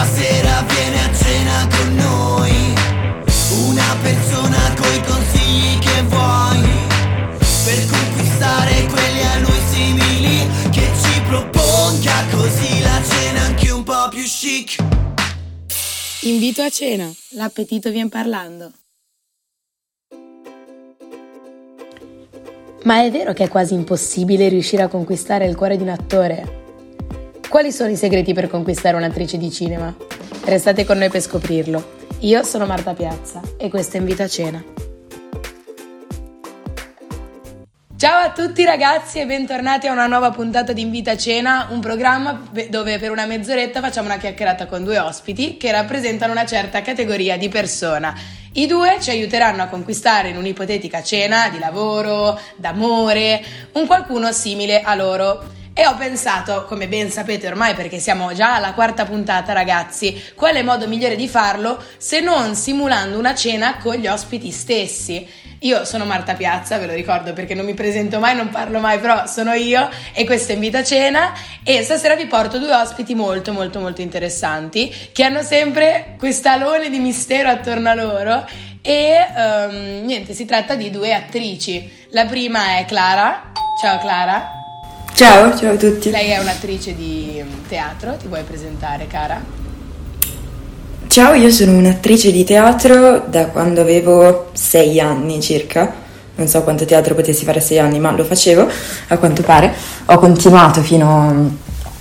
stasera viene a cena con noi. Una persona coi consigli che vuoi. Per conquistare quelli a noi simili. Che ci proponga così la cena anche un po' più chic. Invito a cena, l'appetito vien parlando. Ma è vero che è quasi impossibile riuscire a conquistare il cuore di un attore? Quali sono i segreti per conquistare un'attrice di cinema? Restate con noi per scoprirlo. Io sono Marta Piazza e questo è Invito a Cena. Ciao a tutti ragazzi e bentornati a una nuova puntata di Invita a Cena, un programma dove per una mezz'oretta facciamo una chiacchierata con due ospiti che rappresentano una certa categoria di persona. I due ci aiuteranno a conquistare in un'ipotetica cena di lavoro, d'amore, un qualcuno simile a loro. E ho pensato, come ben sapete ormai perché siamo già alla quarta puntata ragazzi, qual è il modo migliore di farlo se non simulando una cena con gli ospiti stessi. Io sono Marta Piazza, ve lo ricordo perché non mi presento mai, non parlo mai, però sono io e questa è Invita Cena e stasera vi porto due ospiti molto molto molto interessanti che hanno sempre quest'alone di mistero attorno a loro e um, niente, si tratta di due attrici. La prima è Clara. Ciao Clara. Ciao, ciao a tutti. Lei è un'attrice di teatro, ti vuoi presentare, cara? Ciao, io sono un'attrice di teatro da quando avevo sei anni circa. Non so quanto teatro potessi fare a sei anni, ma lo facevo a quanto pare. Ho continuato fino,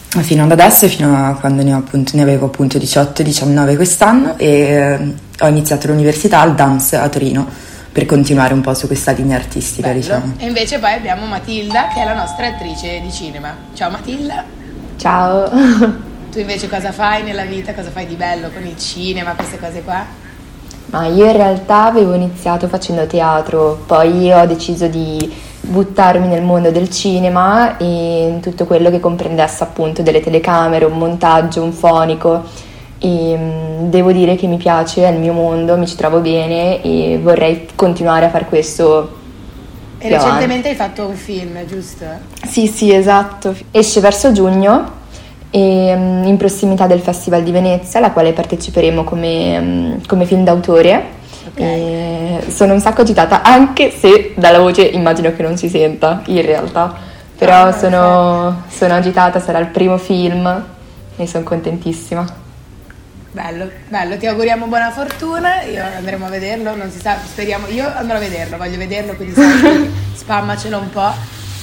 fino ad adesso, fino a quando ne, appunto, ne avevo appunto 18-19 quest'anno e eh, ho iniziato l'università al DAMS a Torino per continuare un po' su questa linea artistica, Bello. diciamo. E invece poi abbiamo Matilda, che è la nostra attrice di cinema. Ciao Matilda. Ciao. Tu invece cosa fai nella vita? Cosa fai di bello con il cinema, queste cose qua? Ma io in realtà avevo iniziato facendo teatro, poi ho deciso di buttarmi nel mondo del cinema e in tutto quello che comprendesse appunto delle telecamere, un montaggio, un fonico e um, devo dire che mi piace, è il mio mondo, mi ci trovo bene e vorrei continuare a fare questo. E recentemente hai fatto un film, giusto? Sì, sì, esatto. Esce verso giugno e, um, in prossimità del Festival di Venezia, alla quale parteciperemo come, um, come film d'autore. Okay. sono un sacco agitata, anche se dalla voce immagino che non si senta in realtà. Però ah, sono, sono agitata, sarà il primo film e sono contentissima. Bello, bello, ti auguriamo buona fortuna, io andremo a vederlo, non si sa, speriamo, io andrò a vederlo, voglio vederlo, quindi spammacelo un po'.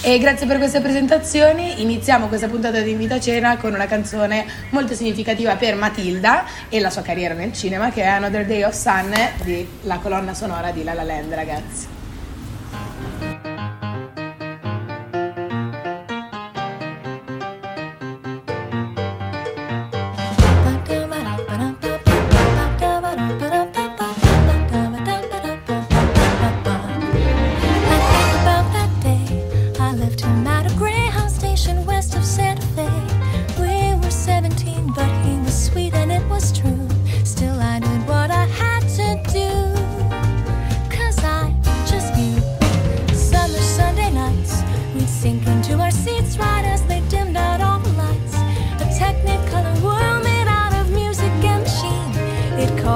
E grazie per queste presentazioni, iniziamo questa puntata di Invita Cena con una canzone molto significativa per Matilda e la sua carriera nel cinema che è Another Day of Sun, la colonna sonora di La La Land ragazzi.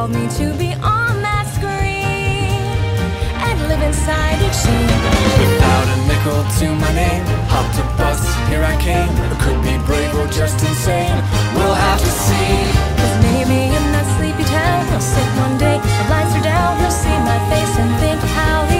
called me to be on that screen and live inside each scene. Without a nickel to my name, hopped a bus, here I came. I could be brave or just insane. We'll have to see. There's many in that sleepy town. I'll sit one day, the lights are down. He'll see my face and think of how he.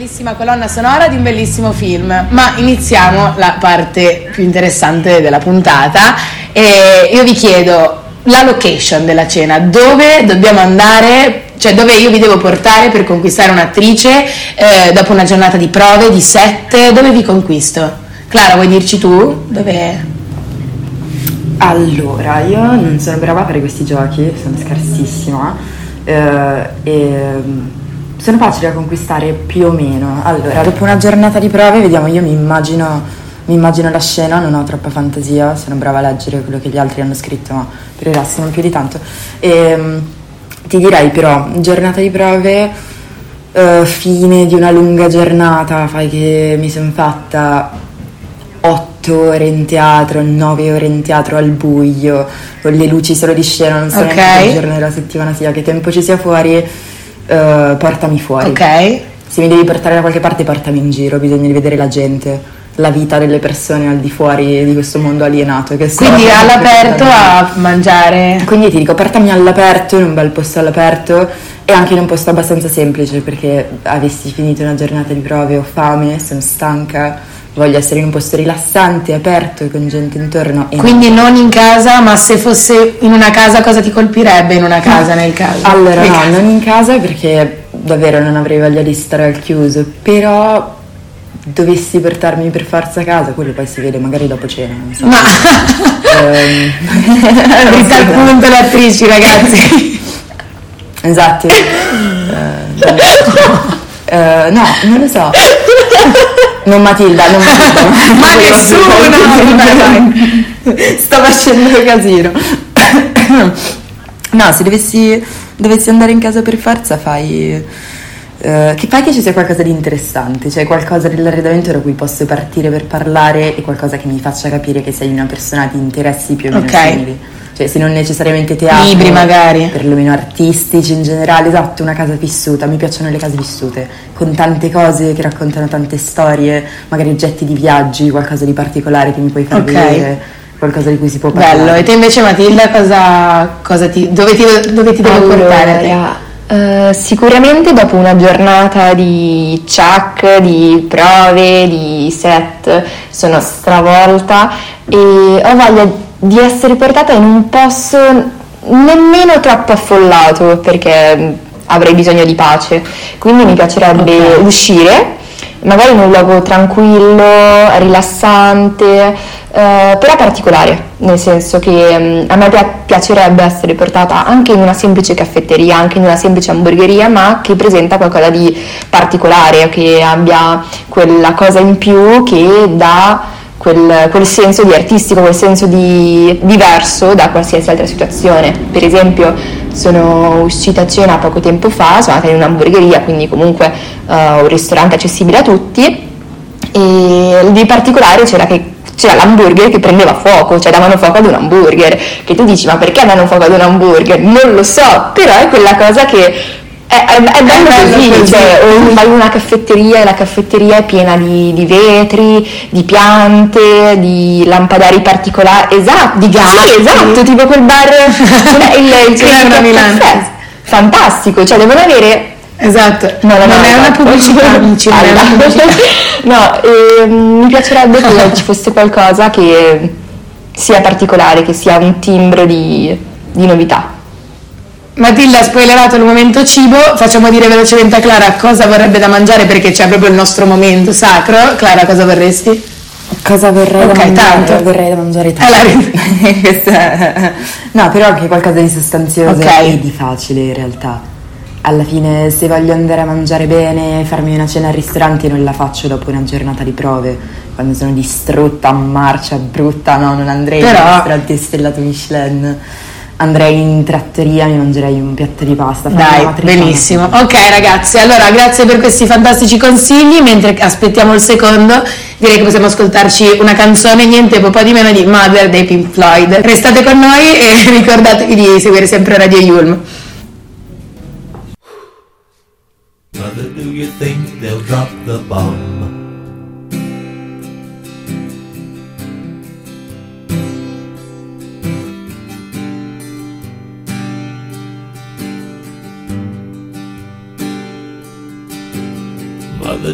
Bellissima colonna sonora di un bellissimo film, ma iniziamo la parte più interessante della puntata. E io vi chiedo la location della cena, dove dobbiamo andare, cioè dove io vi devo portare per conquistare un'attrice eh, dopo una giornata di prove, di set, dove vi conquisto? Clara, vuoi dirci tu? Dove... Allora, io non sono brava a fare questi giochi, sono scarsissima eh, e mm, sono facili da conquistare più o meno. Allora, dopo una giornata di prove, vediamo, io mi immagino, mi immagino la scena, non ho troppa fantasia, sono brava a leggere quello che gli altri hanno scritto, ma per il resto non più di tanto. E, mm, ti direi però, giornata di prove, eh, fine di una lunga giornata, fai che mi sono fatta 8 ore in teatro, 9 ore in teatro al buio, con le luci solo di scena, non so Ok. neanche che giorno della settimana sia, che tempo ci sia fuori, eh, portami fuori. Ok? Se mi devi portare da qualche parte, portami in giro, bisogna di vedere la gente, la vita delle persone al di fuori di questo mondo alienato. Quindi all'aperto a mangiare... quindi ti dico, portami all'aperto, in un bel posto all'aperto e anche in un posto abbastanza semplice perché avessi finito una giornata di prove, ho fame, sono stanca, voglio essere in un posto rilassante, aperto, con gente intorno. E Quindi non in casa, ma se fosse in una casa cosa ti colpirebbe in una casa nel caso? Allora, Nel no, caso. non in casa perché davvero non avrei voglia di stare al chiuso, però dovessi portarmi per forza a casa, quello poi si vede magari dopo cena, non so. Ma Ehm, Rita al punto le attrici, ragazzi. Esatto. Eh, eh, no, non lo so. Non Matilda, non Matilda. Ma nessuno! Sto facendo casino. No, se dovessi, dovessi andare in casa per forza fai... eh, che fai che ci sia qualcosa di interessante, cioè qualcosa dell'arredamento da cui posso partire per parlare e qualcosa che mi faccia capire che sei una persona di interessi più o meno Ok. simili. Cioè se non necessariamente teatro, Libri magari. perlomeno artistici in generale, esatto, una casa vissuta, mi piacciono le case vissute, con tante cose che raccontano tante storie, magari oggetti di viaggi, qualcosa di particolare che mi puoi far Ok. vedere, qualcosa di cui si può parlare. Bello, e te invece Matilda cosa, cosa ti, dove, ti, dove ti devo portare? eh, sicuramente dopo una giornata di chuck, di prove, di set, sono stravolta e ho voglia di essere portata in un posto nemmeno troppo affollato perché mm, avrei bisogno di pace. Quindi mi piacerebbe Ok. uscire, magari in un luogo tranquillo, rilassante, eh, però particolare, nel senso che mm, a me pia- piacerebbe essere portata anche in una semplice caffetteria, anche in una semplice hamburgeria, ma che presenta qualcosa di particolare, che abbia quella cosa in più che dà quel, quel senso di artistico, quel senso di diverso da qualsiasi altra situazione. Per esempio sono uscita a cena poco tempo fa, sono andata in un'hamburgeria, quindi comunque eh, un ristorante accessibile a tutti e di particolare c'era, che, c'era l'hamburger che prendeva fuoco, cioè davano fuoco ad un hamburger, che tu dici ma perché danno fuoco ad un hamburger? Non lo so, però è quella cosa che è, è- è bello bello così, così. cioè vai in una caffetteria e la caffetteria è piena di, di vetri, di piante, di lampadari particolari, esatto, di gatti, esatto, tipo quel bar, cioè il, il Milano. caffè. fantastico, cioè devono avere Esatto, No, no, non no, è una pubblicità, amici, non è una pubblicità. no, ehm, mi piacerebbe che ci fosse qualcosa che sia particolare, che sia un timbro di, di novità. Matilda ha spoilerato il momento cibo, facciamo dire velocemente a Clara cosa vorrebbe da mangiare perché c'è proprio il nostro momento sacro. Clara, cosa vorresti? Cosa vorrei Ok, da mangiare? tanto. Vorrei da mangiare tanto. È- no, però anche qualcosa di sostanzioso Ok. e di facile in realtà. Alla fine se voglio andare a mangiare bene, farmi una cena al ristorante non la faccio dopo una giornata di prove, quando sono distrutta, marcia, brutta, no, non andrei Però- in ristorante stellato Michelin. Andrei in trattoria, mi mangerei un piatto di pasta. Dai, benissimo. Ok ragazzi, allora grazie per questi fantastici consigli. Mentre aspettiamo il secondo, direi che possiamo ascoltarci una canzone, niente po' di meno di Mother dei Pink Floyd. Restate con noi e ricordatevi di seguire sempre Radio Yulm. Mother, do you think they'll drop the bomb?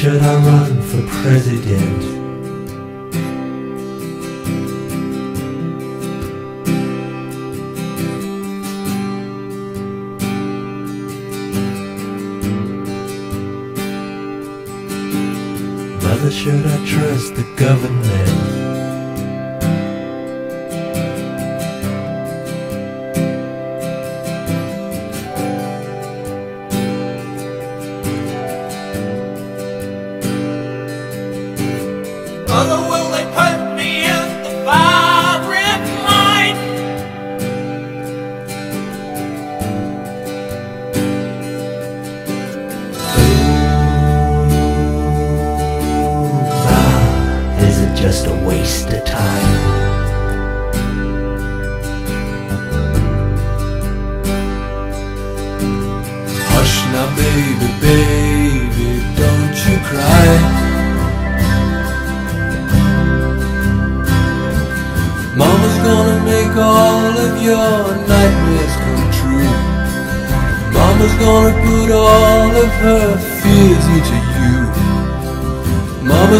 Should I run for president?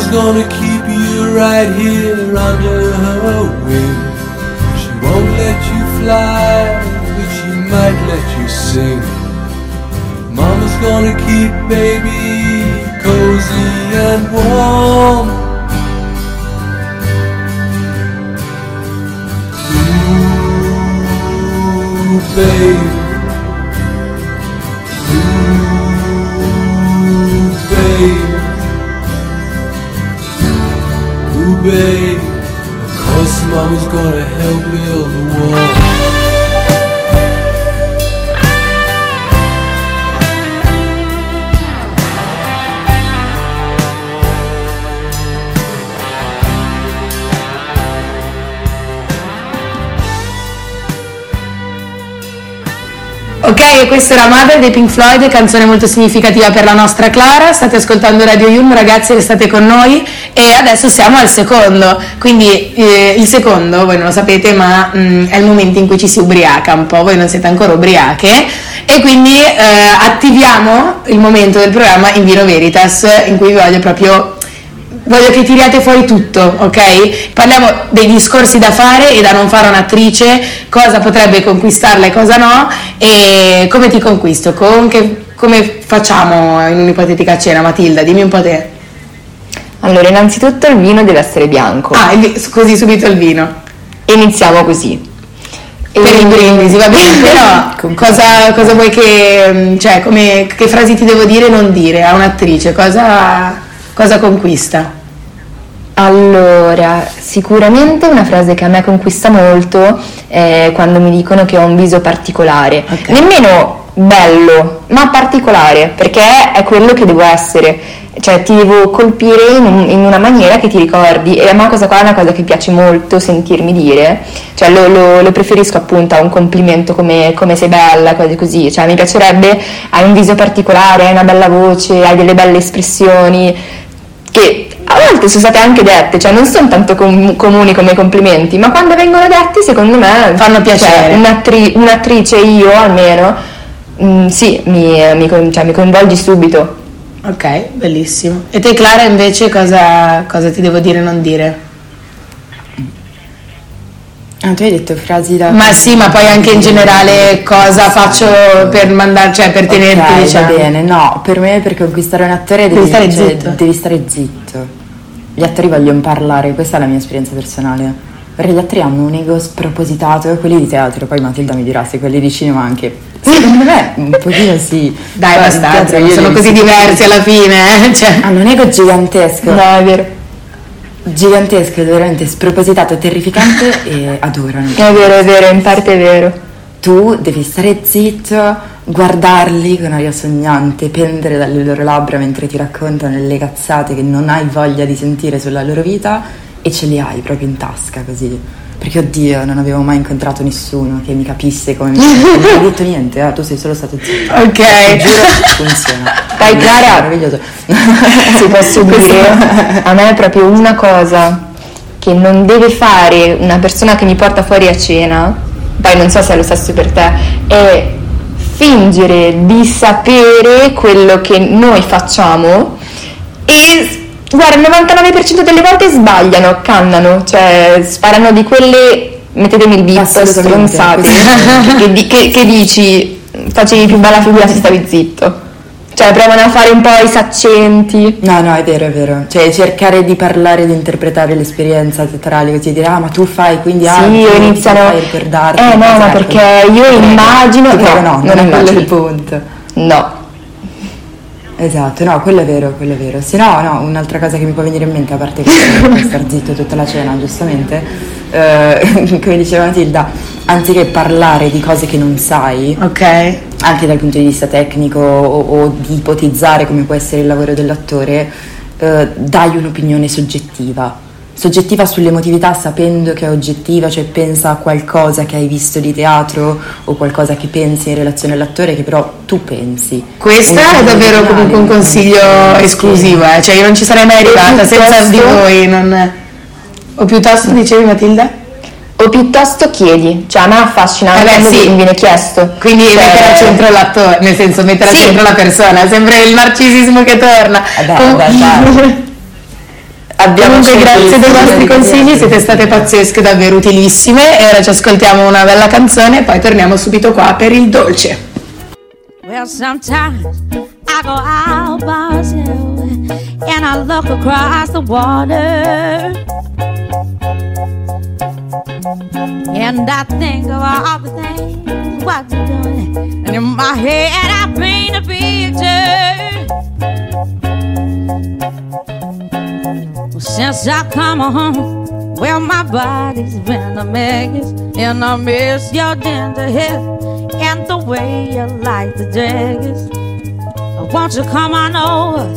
Mama's gonna keep you right here under her wing. She won't let you fly, but she might let you sing. Mama's gonna keep baby cozy and warm. Questa era Mother dei Pink Floyd, canzone molto significativa per la nostra Clara. State ascoltando Radio Yulm, ragazzi, restate con noi. E adesso siamo al secondo. Quindi eh, il secondo, voi non lo sapete, ma mm, è il momento in cui ci si ubriaca un po'. Voi non siete ancora ubriache. E quindi eh, attiviamo il momento del programma in Vino Veritas, in cui vi voglio proprio Voglio che tiriate fuori tutto, ok? Parliamo dei discorsi da fare e da non fare un'attrice, cosa potrebbe conquistarla e cosa no, e come ti conquisto, con che- come facciamo in un'ipotetica cena, Matilda? Dimmi un po' te. Allora, innanzitutto il vino deve essere bianco. Ah, così subito il vino. Iniziamo così. Per il brindisi, va bene, però cosa, cosa vuoi che, cioè, come, che frasi ti devo dire e non dire a un'attrice? Cosa, cosa conquista? Allora, sicuramente una frase che a me conquista molto è quando mi dicono che ho un viso particolare. Ok. Nemmeno bello, ma particolare, perché è quello che devo essere. Cioè ti devo colpire in, un- in una maniera che ti ricordi e a me questa qua è una cosa che piace molto sentirmi dire, cioè lo, lo- lo preferisco appunto a un complimento come, come sei bella, cose così, cioè mi piacerebbe hai un viso particolare, hai una bella voce, hai delle belle espressioni, che volte sono state anche dette, cioè non sono tanto com- comuni come complimenti, ma quando vengono detti secondo me Fanno piacere. Cioè, un'attri- un'attrice io almeno, mm, sì, mi, mi coin- cioè, mi coinvolgi subito. Ok, bellissimo. E te Clara invece cosa, cosa ti devo dire e non dire? Ah, tu hai detto frasi da... Ma sì, ma poi anche in generale cosa faccio per mandare, cioè per tenerti, Ok, diciamo. va bene, no, per me per conquistare un attore Devi devi, stare cioè, zitto. devi stare zitto. Gli attori vogliono parlare, questa è la mia esperienza personale. Perché gli attori hanno un ego spropositato, quelli di teatro, poi Matilda mi dirà se quelli di cinema anche. Secondo me un pochino sì. Dai, in abbastanza, teatro sono così diversi alla fine, eh? Cioè. Hanno un ego gigantesco. No, è vero, Gigantesco, veramente spropositato, terrificante e adorano. è vero, è vero, in parte è vero. Tu devi stare zitto, guardarli con aria sognante, pendere dalle loro labbra mentre ti raccontano le cazzate che non hai voglia di sentire sulla loro vita e ce li hai proprio in tasca così. Perché oddio, non avevo mai incontrato nessuno che mi capisse come mi sento. Non hai detto niente, ah, tu sei solo stato zitto. Ok. giuro, funziona. Dai, Clara. meraviglioso. Se posso dire, a me è proprio una cosa che non deve fare una persona che mi porta fuori a cena, poi non so se è lo stesso per te, è fingere di sapere quello che noi facciamo e guarda, il 99% delle volte sbagliano, cannano, cioè sparano di quelle, mettetemi il Assolutamente, stronzate, che, che- che dici facevi più bella figura se stavi zitto. Cioè provano a fare un po' i saccenti. No, no, è vero, è vero. Cioè, cercare di parlare, di interpretare l'esperienza teatrale, così dire, ah, ma tu fai, quindi ah, Sì, io iniziano. fai ricordarti. Eh no, ma Esatto. perché io prego, immagino. ti prego, no, non è quello il punto. No. Esatto, no, quello è vero, quello è vero. Se no, no, un'altra cosa che mi può venire in mente, a parte che star zitto tutta la cena, giustamente, eh, come diceva Matilda, anziché parlare di cose che non sai, Ok. Anche dal punto di vista tecnico o, o di ipotizzare come può essere il lavoro dell'attore, eh, dai un'opinione soggettiva. Soggettiva sull'emotività sapendo che è oggettiva, cioè pensa a qualcosa che hai visto di teatro o qualcosa che pensi in relazione all'attore che però tu pensi. Questa è davvero comunque un consiglio esclusivo, eh. cioè io non ci sarei mai arrivata senza di voi. non- O piuttosto dicevi Matilda? O piuttosto chiedi, cioè a me affascina Eh beh, sì. mi viene chiesto. Quindi Cioè, mettere al centro l'attore, nel senso mettere Sì. al centro la persona, è sempre il narcisismo che torna. Eh beh, Com- beh, Comunque grazie dei vostri consigli, siete state pazzesche, davvero utilissime e ora ci ascoltiamo una bella canzone e poi torniamo subito qua per il dolce. Well, sometimes I go out by myself and I look across the water. And I think of all the things what you're doing. And in my head, I paint a picture. Since I come home, well, my body's been a mess. And I miss your tender hair and the way you like the dress. Won't you come on over?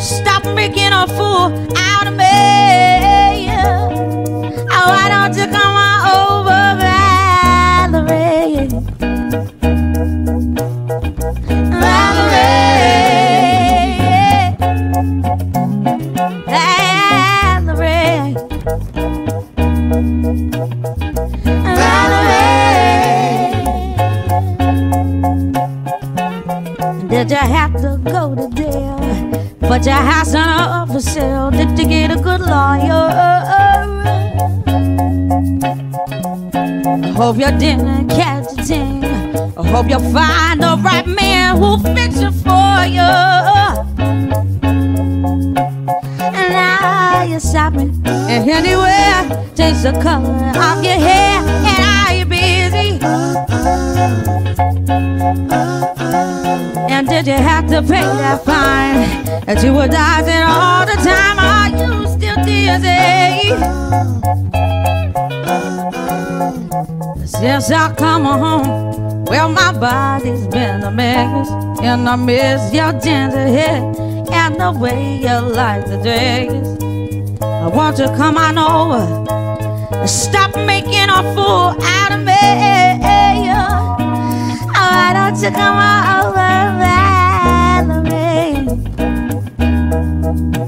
Stop making a fool out of me. Why don't you come on over, Valerie? Hope you didn't catch a thing. I hope you'll find the right man who'll fix it for you. And now you're shopping and anywhere, change the color of your hair. And are you busy? And did you have to pay that fine that you were dodging all the time? Are you still dizzy? Since I come home, well, my body's been a mess, and I miss your gentle hair and the way you like the dress. I want you to come on over, and stop making a fool out of me. Oh, why don't you come on over, Valerie? Valerie.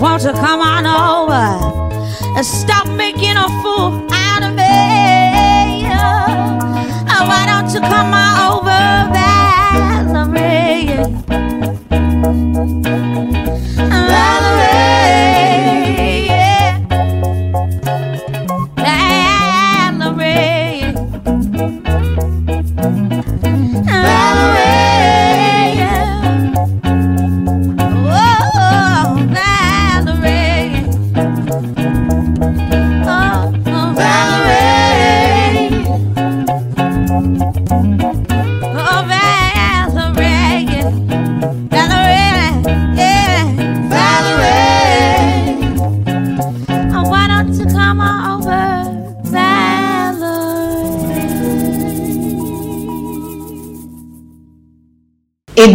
Won't you come on over and stop making a fool out of me? Oh, why don't you come on over, Valerie?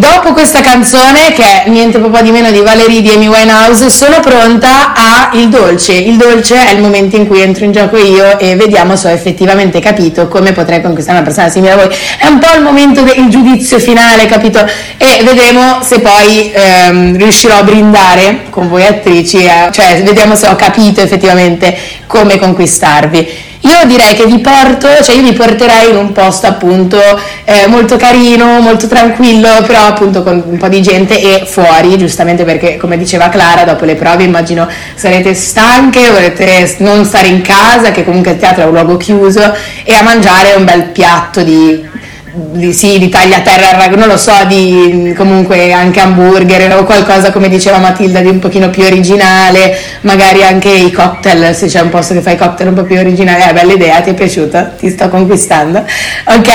E dopo questa canzone, che è niente po' di meno di Valerie di Amy Winehouse, sono pronta a il dolce. Il dolce è il momento in cui entro in gioco io e vediamo se ho effettivamente capito come potrei conquistare una persona simile a voi. È un po' il momento del giudizio finale, capito? E vedremo se poi ehm, riuscirò a brindare con voi attrici, eh, cioè vediamo se ho capito effettivamente come conquistarvi. Io direi che vi porto, cioè io vi porterei in un posto appunto eh, molto carino, molto tranquillo, però appunto con un po' di gente e fuori, giustamente perché come diceva Clara, dopo le prove immagino sarete stanche, volete non stare in casa, che comunque il teatro è un luogo chiuso, e a mangiare un bel piatto di di, sì, di tagliaterra, non lo so, di comunque anche hamburger o qualcosa come diceva Matilda di un pochino più originale, magari anche i cocktail, se c'è un posto che fa i cocktail un po' più originali, è bella idea, ti è piaciuta? Ti sto conquistando, ok?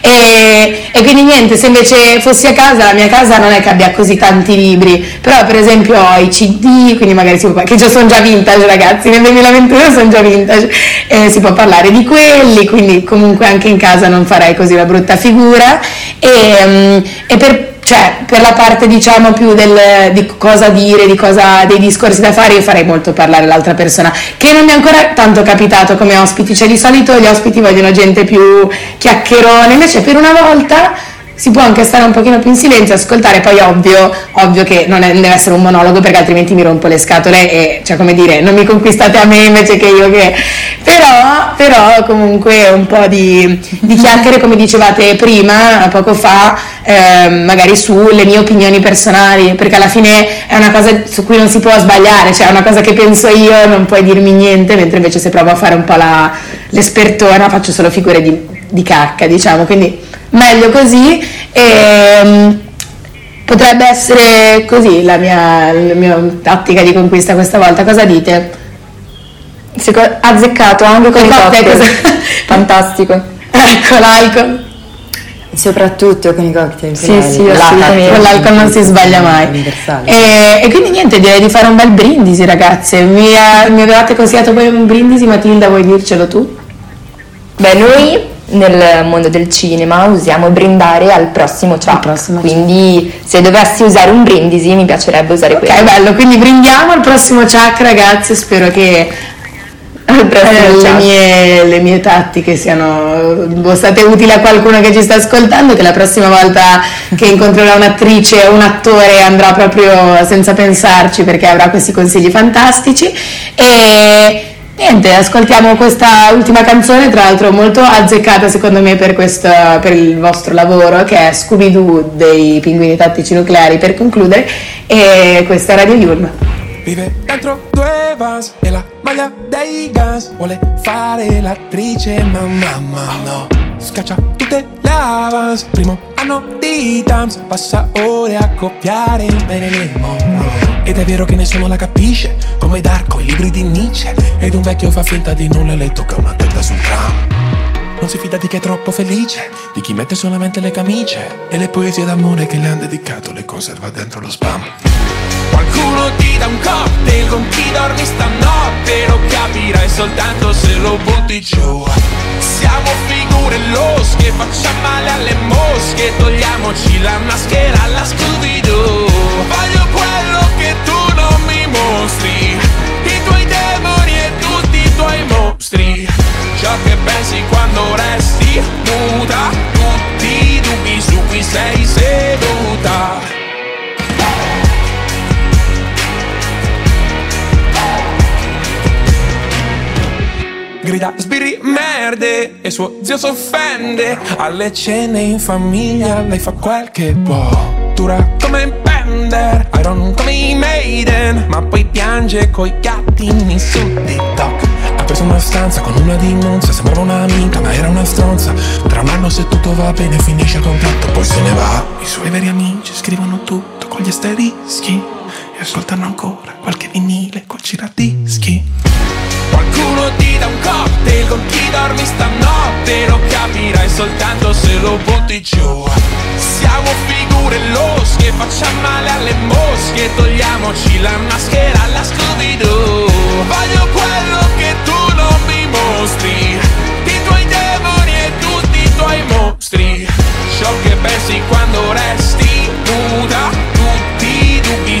E, e quindi niente, se invece fossi a casa, la mia casa non è che abbia così tanti libri, però per esempio ho i CD, quindi magari si può, che già sono già vintage ragazzi, nel 2021 sono già vintage, e si può parlare di quelli, quindi comunque anche in casa non farei così la brutta figura. E, mm, e per, cioè, per la parte diciamo più del, di cosa dire, di cosa, dei discorsi da fare, io farei molto parlare l'altra persona, che non mi è ancora tanto capitato come ospiti, cioè di solito gli ospiti vogliono gente più chiacchierone, invece per una volta si può anche stare un pochino più in silenzio, ascoltare, poi ovvio, ovvio che non, è, deve essere un monologo perché altrimenti mi rompo le scatole e, cioè come dire, non mi conquistate a me invece che io che... Però, però comunque un po' di, di chiacchiere come dicevate prima, poco fa, eh, magari sulle mie opinioni personali, perché alla fine è una cosa su cui non si può sbagliare, cioè è una cosa che penso io, non puoi dirmi niente, mentre invece se provo a fare un po' la, l'espertona faccio solo figure di, di cacca, diciamo, quindi meglio così e um, potrebbe essere così la mia, la mia, tattica di conquista questa volta cosa dite? Seco- azzeccato anche con i cocktail, cosa... fantastico ecco l'alcol Soprattutto con i cocktail. Sì, sì, la- assolutamente. Con l'alcol non si sbaglia mai. E, e quindi niente, direi di fare un bel brindisi ragazze. Mi, eh, mi avevate consigliato poi un brindisi, Matilda, vuoi dircelo tu? Beh, noi nel mondo del cinema usiamo brindare al prossimo ciao. prossimo Quindi se dovessi usare un brindisi mi piacerebbe usare Ok, quello. bello, quindi brindiamo al prossimo Chuck ragazze, spero che eh, le, mie, le mie tattiche siano state utili a qualcuno che ci sta ascoltando, che la prossima volta che incontrerà un'attrice o un attore andrà proprio senza pensarci perché avrà questi consigli fantastici e niente, ascoltiamo questa ultima canzone, tra l'altro molto azzeccata secondo me per, questo, per il vostro lavoro, che è Scooby-Doo dei Pinguini Tattici Nucleari per concludere e questa è Radio Yulm. Vive dentro due vans e la maglia dei Guns Vuole fare l'attrice ma mamma no. Scaccia tutte le avance Primo anno di Tams. Passa ore a copiare Marilyn Monroe Ed è vero che nessuno la capisce Come Darko, i libri di Nietzsche. Ed un vecchio fa finta di nulla e le tocca una testa sul tram. Non si fida di chi è troppo felice, di chi mette solamente le camicie. E le poesie d'amore che le han dedicato le conserva dentro lo spam. Qualcuno ti dà un cocktail con chi dormi stanotte Lo capirai soltanto se lo butti giù. Siamo figure losche, facciamo male alle mosche Togliamoci la maschera alla Scooby-Doo. Voglio quello mostri. I tuoi demoni e tutti i tuoi mostri. Ciò che pensi quando resti muta. Tutti i dubbi su cui sei seduta. Grida sbirri merde e suo zio s'offende. Alle cene in famiglia lei fa quel che può Dura come Bender, Iron come i Maiden Ma poi piange coi gattini su TikTok. Ha preso una stanza con una di Monza Sembrava un'amica ma era una stronza. Tra un anno se tutto va bene finisce il contratto Poi se ne va. I suoi veri amici scrivono tutto con gli asterischi E ascoltano ancora qualche vinile col giradischi Qualcuno ti dà un cocktail con chi dormi stanotte Lo capirai soltanto se lo butti giù. Siamo figure losche, facciamo male alle mosche Togliamoci la maschera alla Scooby-Doo. Voglio quello che tu non mi mostri I tuoi demoni e tutti i tuoi mostri. Ciò che pensi quando resti nuda Tutti i dubbi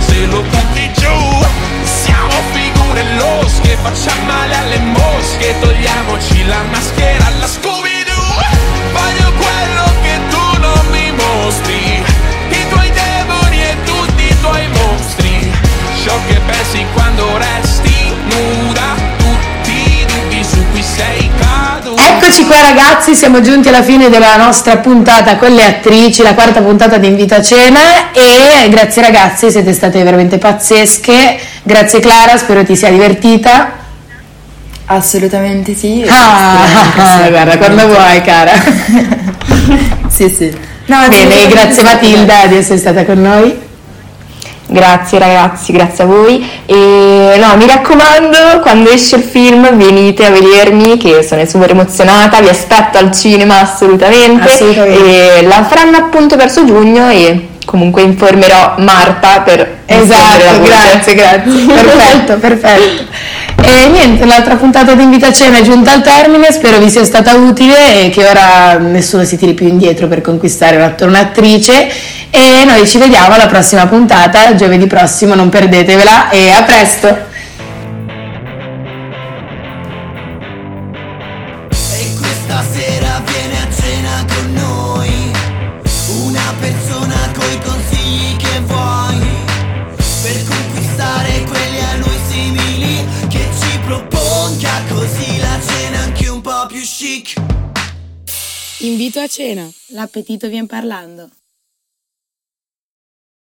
se lo butti giù. Siamo figure losche, facciamo male alle mosche Togliamoci la maschera Eccoci qua ragazzi, siamo giunti alla fine della nostra puntata con le attrici, la quarta puntata di Invita a Cena e grazie ragazzi, siete state veramente pazzesche, grazie Clara, spero ti sia divertita. Assolutamente sì. Ah, sia guarda, quando vuoi cara. Sì, sì. No, Bene, grazie. Matilda di essere stata con noi. Grazie ragazzi, grazie a voi. E no, mi raccomando, quando esce il film venite a vedermi che sono super emozionata, vi aspetto al cinema assolutamente. Assolutamente. E la faranno appunto verso giugno e comunque informerò Marta per Esatto, grazie, grazie. Perfetto, perfetto. E niente, l'altra puntata di Invita Cena è giunta al termine, spero vi sia stata utile e che ora nessuno si tiri più indietro per conquistare un attore un'attrice e noi ci vediamo alla prossima puntata, giovedì prossimo, non perdetevela. E a presto! E questa sera viene a cena con noi. Una persona coi consigli che vuoi. Per conquistare quelli a noi simili. Che ci propongono più chic. Invito a cena, l'appetito vien parlando.